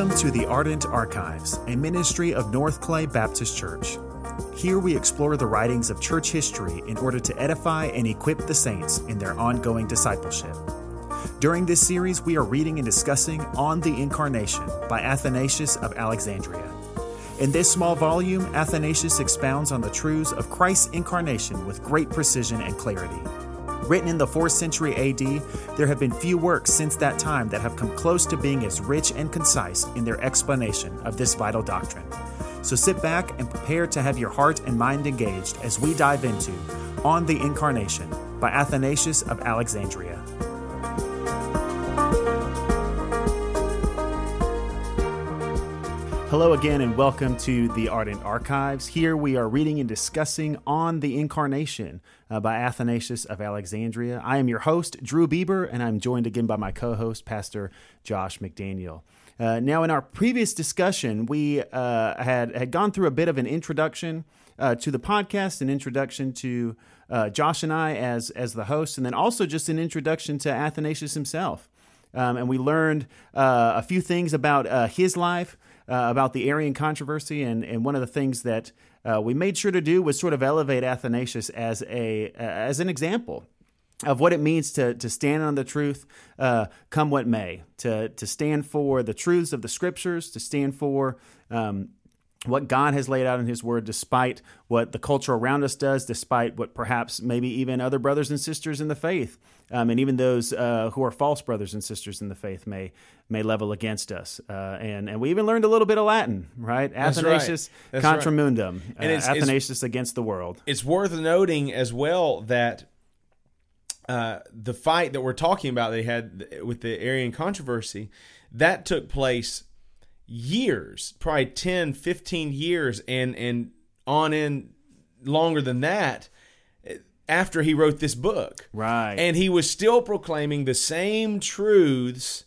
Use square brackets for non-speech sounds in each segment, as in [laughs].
Welcome to the Ardent Archives, a ministry of North Clay Baptist Church. Here we explore the writings of church history in order to edify and equip the saints in their ongoing discipleship. During this series, we are reading and discussing On the Incarnation by Athanasius of Alexandria. In this small volume, Athanasius expounds on the truths of Christ's incarnation with great precision and clarity. Written in the 4th century AD, there have been few works since that time that have come close to being as rich and concise in their explanation of this vital doctrine. So sit back and prepare to have your heart and mind engaged as we dive into On the Incarnation by Athanasius of Alexandria. Hello again, and welcome to the Ardent Archives. Here we are reading and discussing On the Incarnation uh, by Athanasius of Alexandria. I am your host, Drew Bieber, and I'm joined again by my co host, Pastor Josh McDaniel. Uh, now, in our previous discussion, we uh, had, had gone through a bit of an introduction uh, to the podcast, an introduction to uh, Josh and I as, as the host, and then also just an introduction to Athanasius himself. Um, and we learned uh, a few things about his life uh, about the Arian controversy, and, and one of the things that uh, we made sure to do was sort of elevate Athanasius as a as an example of what it means to, to stand on the truth, uh, come what may, to, to stand for the truths of the scriptures, to stand for um, what God has laid out in His Word, despite what the culture around us does, despite what perhaps maybe even other brothers and sisters in the faith, um, and even those uh, who are false brothers and sisters in the faith may may level against us. Uh, and and we even learned a little bit of Latin, right? Athanasius right. contra right. mundum, and uh, it's, Athanasius it's, against the world. It's worth noting as well that. Uh, the fight that we're talking about they had with the Arian controversy that took place years, probably 10, 15 years, and and on in longer than that after he wrote this book. Right. And he was still proclaiming the same truths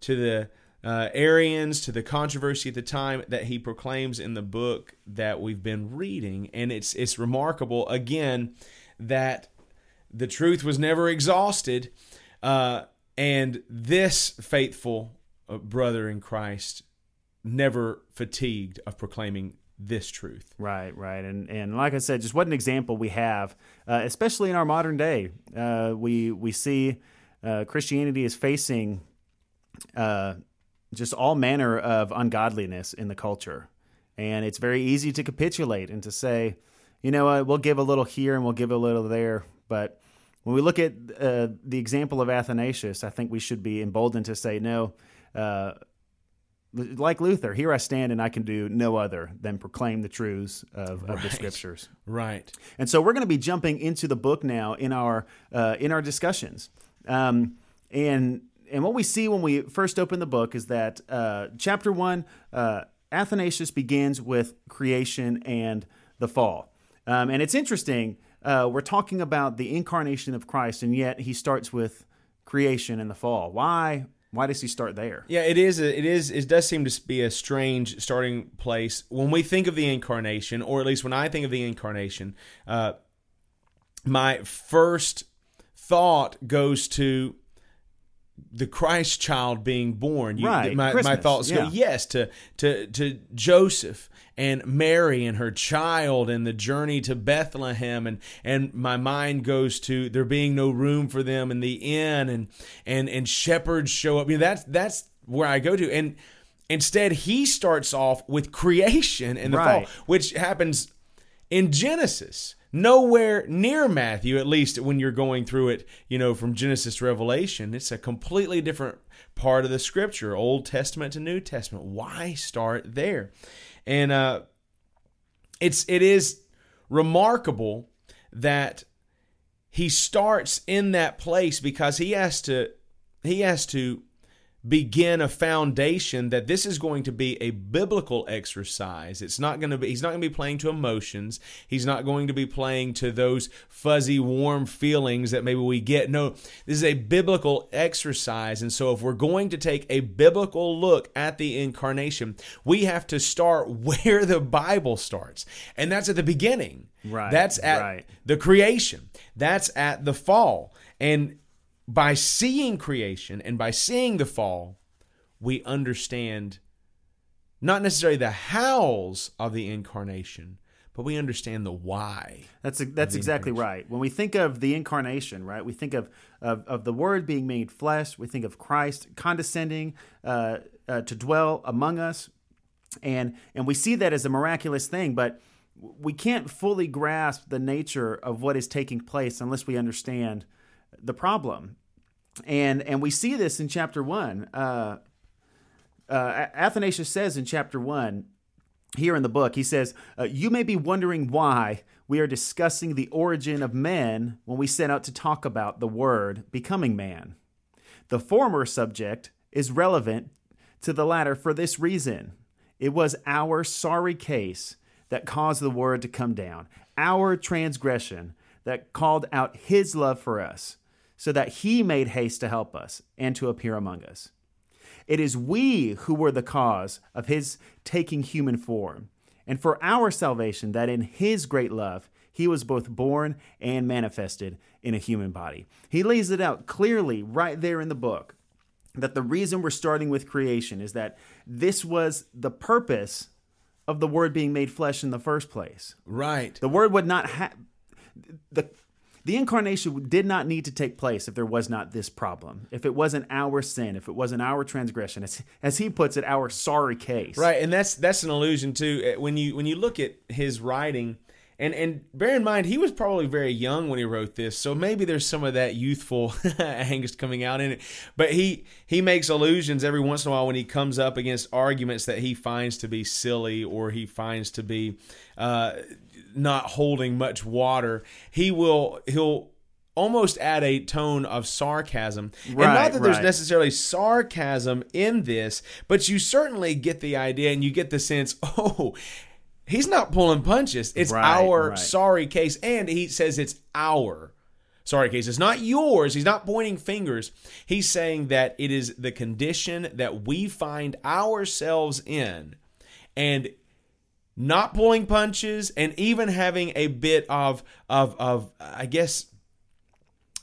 to the uh, Arians, to the controversy at the time that he proclaims in the book that we've been reading. And it's it's remarkable again that the truth was never exhausted. Uh, and this faithful uh, brother in Christ never fatigued of proclaiming this truth. Right, right, and and like I said, just what an example we have, uh, especially in our modern day. Uh, we we see uh, Christianity is facing uh, just all manner of ungodliness in the culture, and it's very easy to capitulate and to say, you know what, we'll give a little here and we'll give a little there, but when we look at uh, the example of Athanasius, I think we should be emboldened to say no uh, like Luther, here I stand and I can do no other than proclaim the truths of, of right. the scriptures. Right. And so we're going to be jumping into the book now in our uh, in our discussions. Um, and and what we see when we first open the book is that uh, chapter one, uh, Athanasius begins with creation and the fall. Um, and it's interesting. Uh, we're talking about the incarnation of Christ, and yet he starts with creation and the fall. Why? Why does he start there? Yeah, it is. It is. It does seem to be a strange starting place when we think of the incarnation, or at least when I think of the incarnation. Uh, my first thought goes to the Christ child being born. You, right. My, Christmas, my thoughts yeah. go yes to to to Joseph and Mary and her child and the journey to Bethlehem and and my mind goes to there being no room for them in the inn and and and shepherds show up. I mean that's that's where I go to and instead he starts off with creation and the right. fall, which happens in Genesis nowhere near Matthew, at least when you're going through it, you know, from Genesis to Revelation. It's a completely different part of the scripture, Old Testament to New Testament. Why start there? And uh, it's it is remarkable that he starts in that place because he has to he has to begin a foundation that this is going to be a biblical exercise. It's not going to be he's not going to be playing to emotions. He's not going to be playing to those fuzzy warm feelings that maybe we get. No, this is a biblical exercise. And so if we're going to take a biblical look at the incarnation, we have to start [laughs] where the Bible starts. And that's at the beginning. Right. That's at right. the creation. That's at the fall. And by seeing creation and by seeing the fall, we understand not necessarily the hows of the incarnation, but we understand the why. That's that's exactly right. When we think of the incarnation, right, we think of of, of the Word being made flesh. We think of Christ condescending uh, uh, to dwell among us, and and we see that as a miraculous thing. But we can't fully grasp the nature of what is taking place unless we understand the problem. And and we see this in chapter one. Uh, uh, Athanasius says in chapter one, here in the book, he says, uh, You may be wondering why we are discussing the origin of men when we set out to talk about the Word becoming man. The former subject is relevant to the latter for this reason it was our sorry case that caused the Word to come down, our transgression that called out His love for us, so that He made haste to help us and to appear among us. It is we who were the cause of his taking human form, and for our salvation that in his great love he was both born and manifested in a human body. He lays it out clearly right there in the book that the reason we're starting with creation is that this was the purpose of the word being made flesh in the first place. Right. The word would not have the the incarnation did not need to take place if there was not this problem, if it wasn't our sin, if it wasn't our transgression, as, as he puts it, our sorry case. Right, and that's that's an allusion too. Uh, when you when you look at his writing, and and bear in mind he was probably very young when he wrote this, so maybe there's some of that youthful [laughs] angst coming out in it. But he he makes allusions every once in a while when he comes up against arguments that he finds to be silly or he finds to be. Uh, not holding much water, he will he'll almost add a tone of sarcasm. Right, and not that there's necessarily sarcasm in this, but you certainly get the idea and you get the sense, [laughs] oh, he's not pulling punches. It's right, our right. sorry case. And he says it's our sorry case. It's not yours. He's not pointing fingers. He's saying that it is the condition that we find ourselves in. And not pulling punches, and even having a bit of of of I guess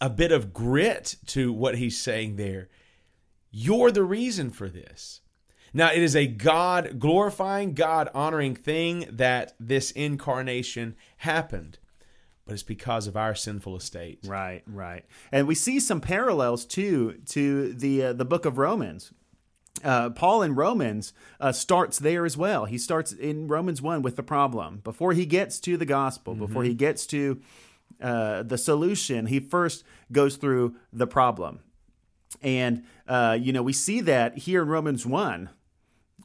a bit of grit to what he's saying there. You're the reason for this. Now, it is a God glorifying, God honoring thing that this incarnation happened, but it's because of our sinful estate. Right, right. And we see some parallels too to the uh, the book of Romans uh, Paul in Romans uh, starts there as well. He starts in Romans 1 with the problem. Before he gets to the gospel, mm-hmm. before he gets to uh, the solution, he first goes through the problem. And, uh, you know, we see that here in Romans 1.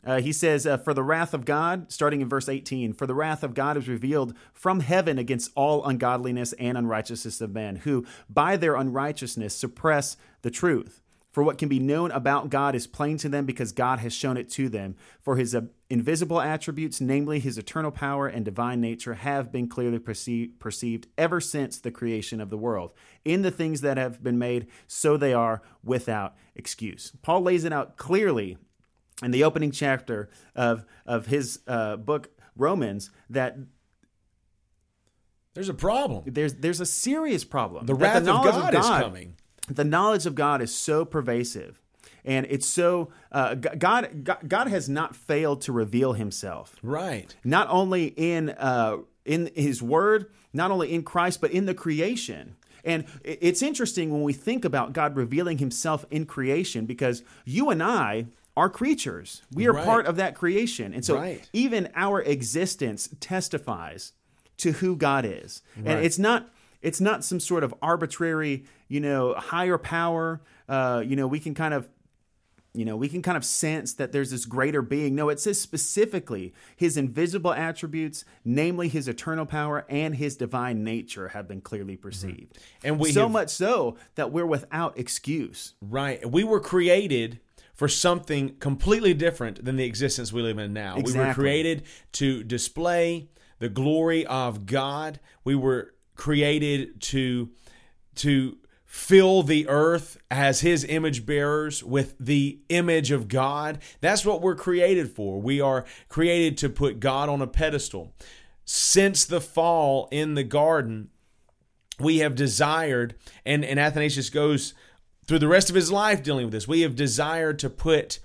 Uh, he says, uh, For the wrath of God, starting in verse 18, for the wrath of God is revealed from heaven against all ungodliness and unrighteousness of men, who by their unrighteousness suppress the truth. For what can be known about God is plain to them because God has shown it to them. For his uh, invisible attributes, namely his eternal power and divine nature, have been clearly perceive, perceived ever since the creation of the world. In the things that have been made, so they are without excuse. Paul lays it out clearly in the opening chapter of, of his uh, book, Romans, that there's a problem. There's there's a serious problem. The wrath the of, God of God is coming the knowledge of God is so pervasive and it's so uh, God, God God has not failed to reveal Himself. Right. Not only in uh, in His Word, not only in Christ, but in the creation. And it's interesting when we think about God revealing Himself in creation, because you and I are creatures. We are right. part of that creation, and so right. even our existence testifies to who God is. Right. And it's not it's not some sort of arbitrary, you know, higher power. Uh, you know, we can kind of you know, we can kind of sense that there's this greater being. No, it says specifically his invisible attributes, namely his eternal power and his divine nature, have been clearly perceived. Mm-hmm. And we so have, much so that we're without excuse. Right. We were created for something completely different than the existence we live in now. Exactly. We were created to display the glory of God. We were created to to fill the earth as his image bearers with the image of God. That's what we're created for. We are created to put God on a pedestal. Since the fall in the garden, we have desired, and, and Athanasius goes through the rest of his life dealing with this, we have desired to put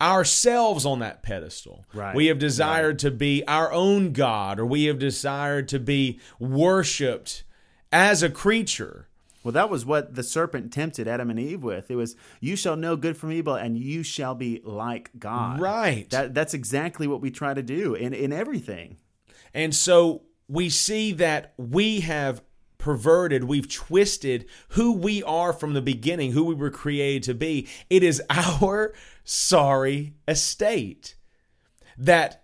ourselves on that pedestal. Right. We have desired to be our own God, or we have desired to be worshiped as a creature. Well, that was what the serpent tempted Adam and Eve with. It was, "You shall know good from evil, and you shall be like God." Right. That that's exactly what we try to do in in everything. And so we see that we have perverted, we've twisted who we are from the beginning, who we were created to be. It is [laughs] our sorry estate that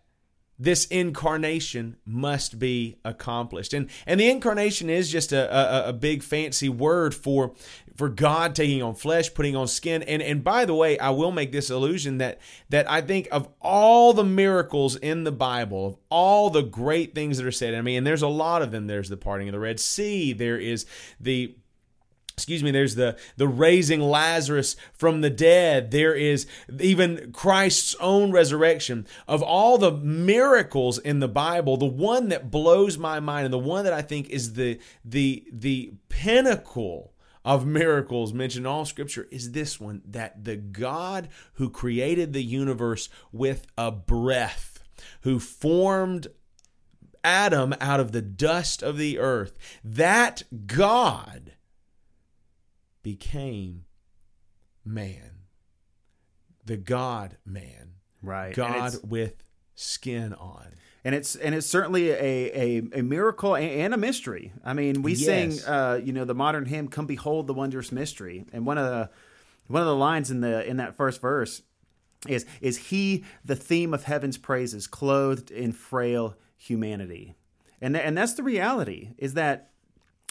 this incarnation must be accomplished. And and the incarnation is just a, a, a, big fancy word for for god taking on flesh putting on skin. And and by the way i will make this allusion that that i think of all the miracles in the bible of all the great things that are said. I mean and there's a lot of them. There's the parting of the red sea. There is the excuse me there's the the raising lazarus from the dead. There is even christ's own resurrection. Of all the miracles in the bible the one that blows my mind and the one that i think is the the the pinnacle of miracles mentioned in all scripture is this one that the god who created the universe with a breath who formed adam out of the dust of the earth that god became man, the God man, right? God with skin on. And it's and it's certainly a a, a miracle and a mystery. I mean, we yes. sing, uh, you know, the modern hymn "Come Behold the Wondrous Mystery," and one of the one of the lines in the in that first verse is is He the theme of heaven's praises, clothed in frail humanity, and th- and that's the reality. Is that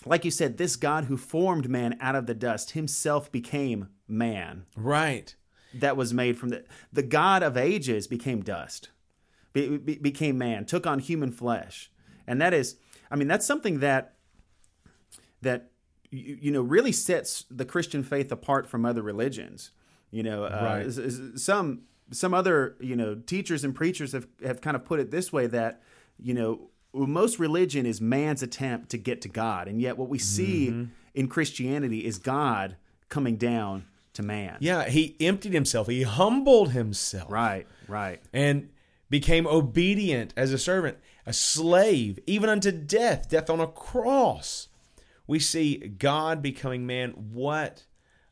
like you said, this God who formed man out of the dust himself became man. Right. That was made from the the God of ages became dust, be, be, became man, took on human flesh, and that is, I mean, that's something that that you, you know really sets the Christian faith apart from other religions. You know, uh, right. some some other you know teachers and preachers have have kind of put it this way that you know most religion is man's attempt to get to God, and yet what we see mm-hmm. in Christianity is God coming down to man. Yeah, he emptied himself. He humbled himself. Right, right. And became obedient as a servant, a slave, even unto death, death on a cross. We see God becoming man. What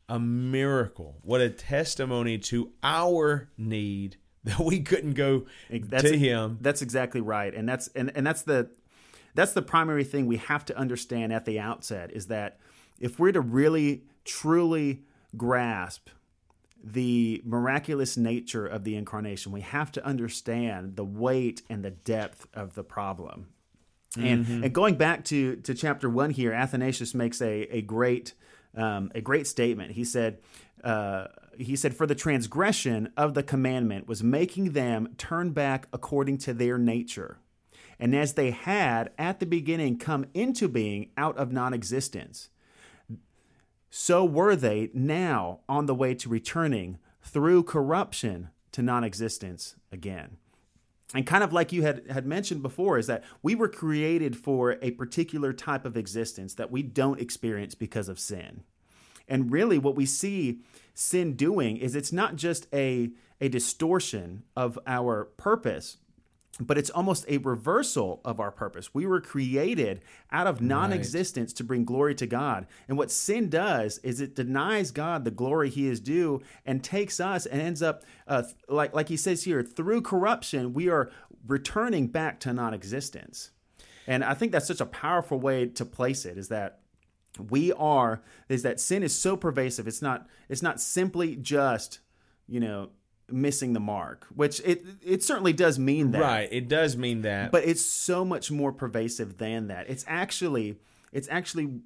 a miracle. What a testimony to our need [laughs] that we couldn't go that's, to him. That's exactly right, and that's and, and that's the that's the primary thing we have to understand at the outset is that if we're to really truly grasp the miraculous nature of the incarnation, we have to understand the weight and the depth of the problem. And, mm-hmm. and going back to, to chapter one here, Athanasius makes a, a great um, a great statement. He said, uh, he said, For the transgression of the commandment was making them turn back according to their nature. And as they had at the beginning come into being out of non existence, so were they now on the way to returning through corruption to non existence again. And kind of like you had, had mentioned before, is that we were created for a particular type of existence that we don't experience because of sin. And really, what we see sin doing is it's not just a, a distortion of our purpose, but it's almost a reversal of our purpose. We were created out of non existence right. to bring glory to God. And what sin does is it denies God the glory he is due and takes us and ends up, uh, like, like he says here, through corruption, we are returning back to non existence. And I think that's such a powerful way to place it is that we are is that sin is so pervasive it's not it's not simply just you know missing the mark which it it certainly does mean that. Right it does mean that. But it's so much more pervasive than that. It's actually it's actually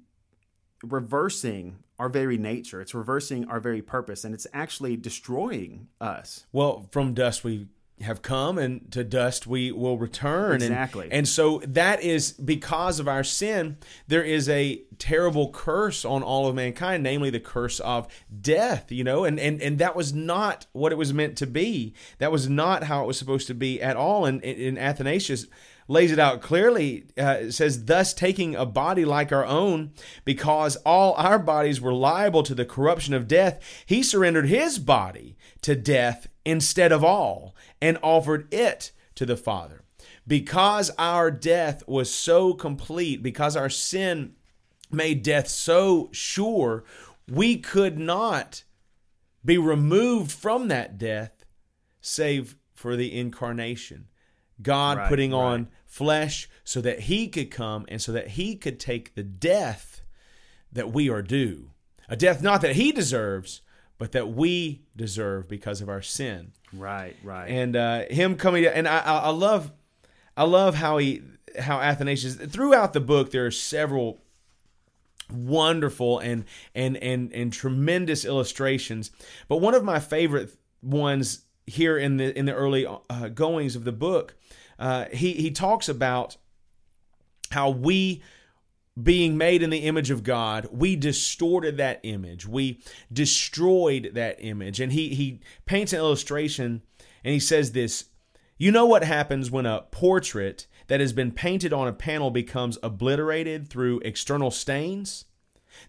reversing our very nature. It's reversing our very purpose and it's actually destroying us. Well from dust we have come and to dust we will return. Exactly. and, and, so that is because of our sin there is a terrible curse on all of mankind namely the curse of death you know? And and, and that was not what it was meant to be. That was not how it was supposed to be at all. And, and athanasius lays it out clearly. Uh, it says, Thus taking a body like our own, because all our bodies were liable to the corruption of death, he surrendered his body to death instead of all and offered it to the Father. Because our death was so complete, because our sin made death so sure, we could not be removed from that death save for the incarnation. God Right, putting on flesh so that he could come and so that he could take the death that we are due. A death not that he deserves, but that we deserve because of our sin. Right, right. And uh, him coming and I, I I love I love how he how Athanasius throughout the book there are several wonderful and and and and tremendous illustrations. But one of my favorite ones here in the in the early uh, goings of the book, uh, he he talks about how we being made in the image of God, we distorted that image. We destroyed that image. And he he paints an illustration and he says this, you know what happens when a portrait that has been painted on a panel becomes obliterated through external stains?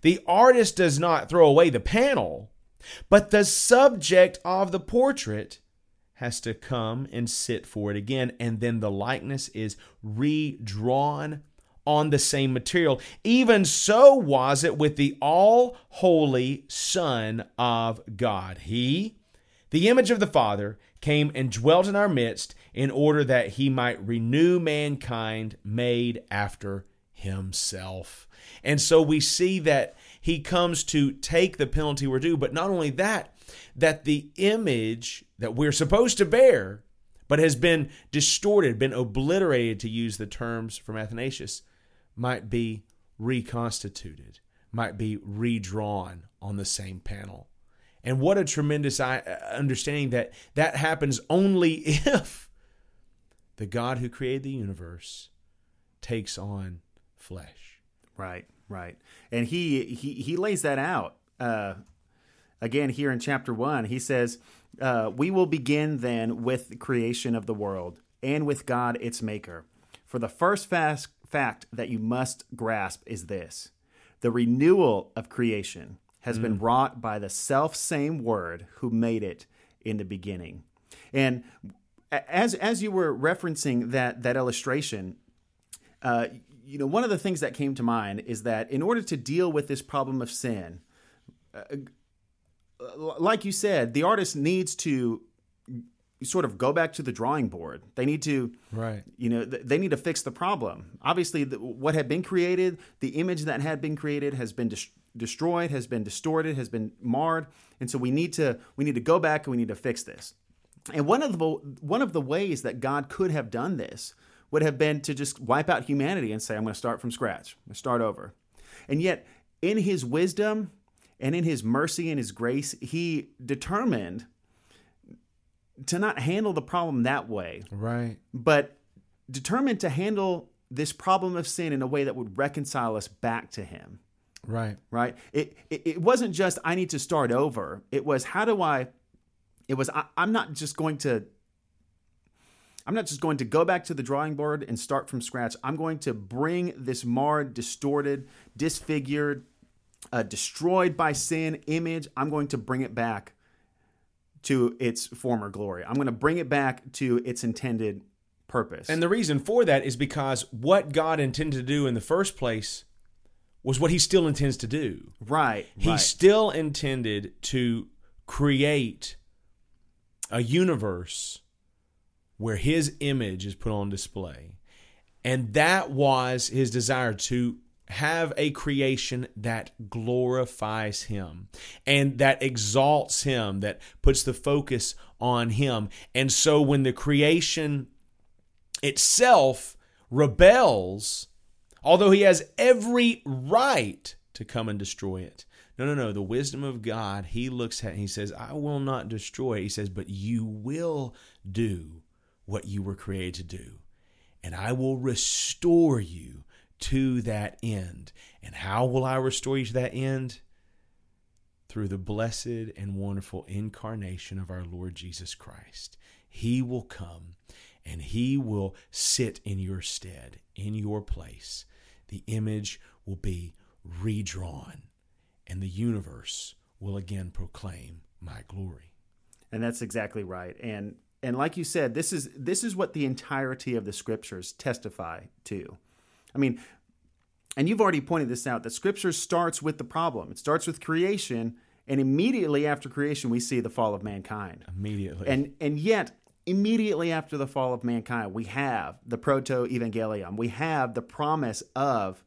The artist does not throw away the panel, but the subject of the portrait has to come and sit for it again, and then the likeness is redrawn on the same material. Even so was it with the all holy Son of God. He, the image of the Father, came and dwelt in our midst in order that he might renew mankind made after himself. And so we see that he comes to take the penalty we're due, but not only that, that the image that we're supposed to bear, but has been distorted, been obliterated, to use the terms from Athanasius, might be reconstituted, might be redrawn on the same panel. And what a tremendous understanding that that happens only [laughs] if the God who created the universe takes on flesh. Right, right. And he he he lays that out uh, again here in chapter one. He says, uh, "We will begin then with the creation of the world and with God its maker. For the first fast fact that you must grasp is this: the renewal of creation has been wrought by the self same Word who made it in the beginning." And as as you were referencing that that illustration, uh, you know, one of the things that came to mind is that in order to deal with this problem of sin, uh, like you said, the artist needs to sort of go back to the drawing board. They need to, Right. you know, th- they need to fix the problem. Obviously, the, what had been created, the image that had been created, has been dis- destroyed, has been distorted, has been marred, and so we need to we need to go back and we need to fix this. And one of the one of the ways that God could have done this would have been to just wipe out humanity and say, "I'm going to start from scratch. I'm going to start over." And yet, in His wisdom and in His mercy and His grace, He determined to not handle the problem that way, Right. but determined to handle this problem of sin in a way that would reconcile us back to Him Right. right? It, it it wasn't just I need to start over. It was how do I? It was I, I'm not just going to. I'm not just going to go back to the drawing board and start from scratch. I'm going to bring this marred, distorted, disfigured, uh, destroyed by sin image. I'm going to bring it back to its former glory. I'm going to bring it back to its intended purpose. And the reason for that is because what God intended to do in the first place was what he still intends to do. right, He right. still intended to create a universe where his image is put on display. And that was his desire to have a creation that glorifies him and that exalts him, that puts the focus on him. And so when the creation itself rebels, although he has every right to come and destroy it. No, no, no. The wisdom of God, he looks at, he says, I will not destroy it. He says, but you will do what you were created to do, and I will restore you to that end. And how will I restore you to that end? Through the blessed and wonderful incarnation of our Lord Jesus Christ. He will come and he will sit in your stead, in your place. The image will be redrawn, and the universe will again proclaim my glory. And that's exactly right. And and like you said, this is this is what the entirety of the scriptures testify to. I mean, and you've already pointed this out that scripture starts with the problem. It starts with creation, and immediately after creation we see the fall of mankind. Immediately. And and yet immediately after the fall of mankind, we have the proto evangelium. We have the promise of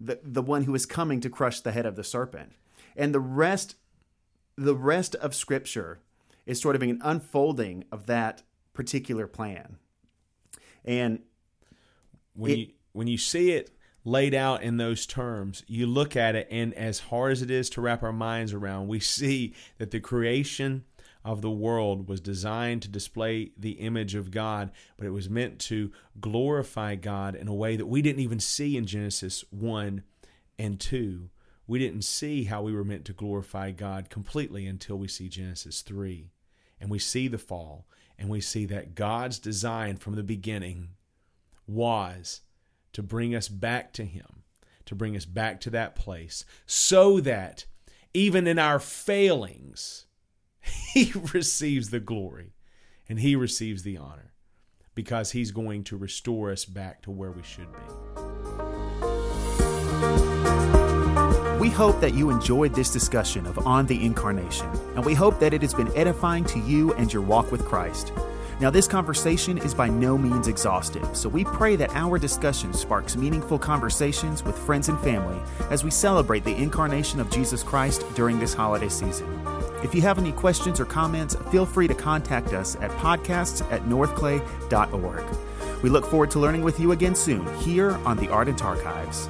the, the one who is coming to crush the head of the serpent. And the rest the rest of scripture is sort of an unfolding of that particular plan. And when it, you when you see it laid out in those terms, you look at it, and as hard as it is to wrap our minds around, we see that the creation of the world was designed to display the image of God, but it was meant to glorify God in a way that we didn't even see in Genesis 1 and 2. We didn't see how we were meant to glorify God completely until we see Genesis 3. And we see the fall, and we see that God's design from the beginning was to bring us back to Him, to bring us back to that place, so that even in our failings, [laughs] He receives the glory and He receives the honor because He's going to restore us back to where we should be. We hope that you enjoyed this discussion of On the Incarnation, and we hope that it has been edifying to you and your walk with Christ. Now, this conversation is by no means exhaustive, so we pray that our discussion sparks meaningful conversations with friends and family as we celebrate the incarnation of Jesus Christ during this holiday season. If you have any questions or comments, feel free to contact us at podcasts at northclay.org. We look forward to learning with you again soon here on the Ardent Archives.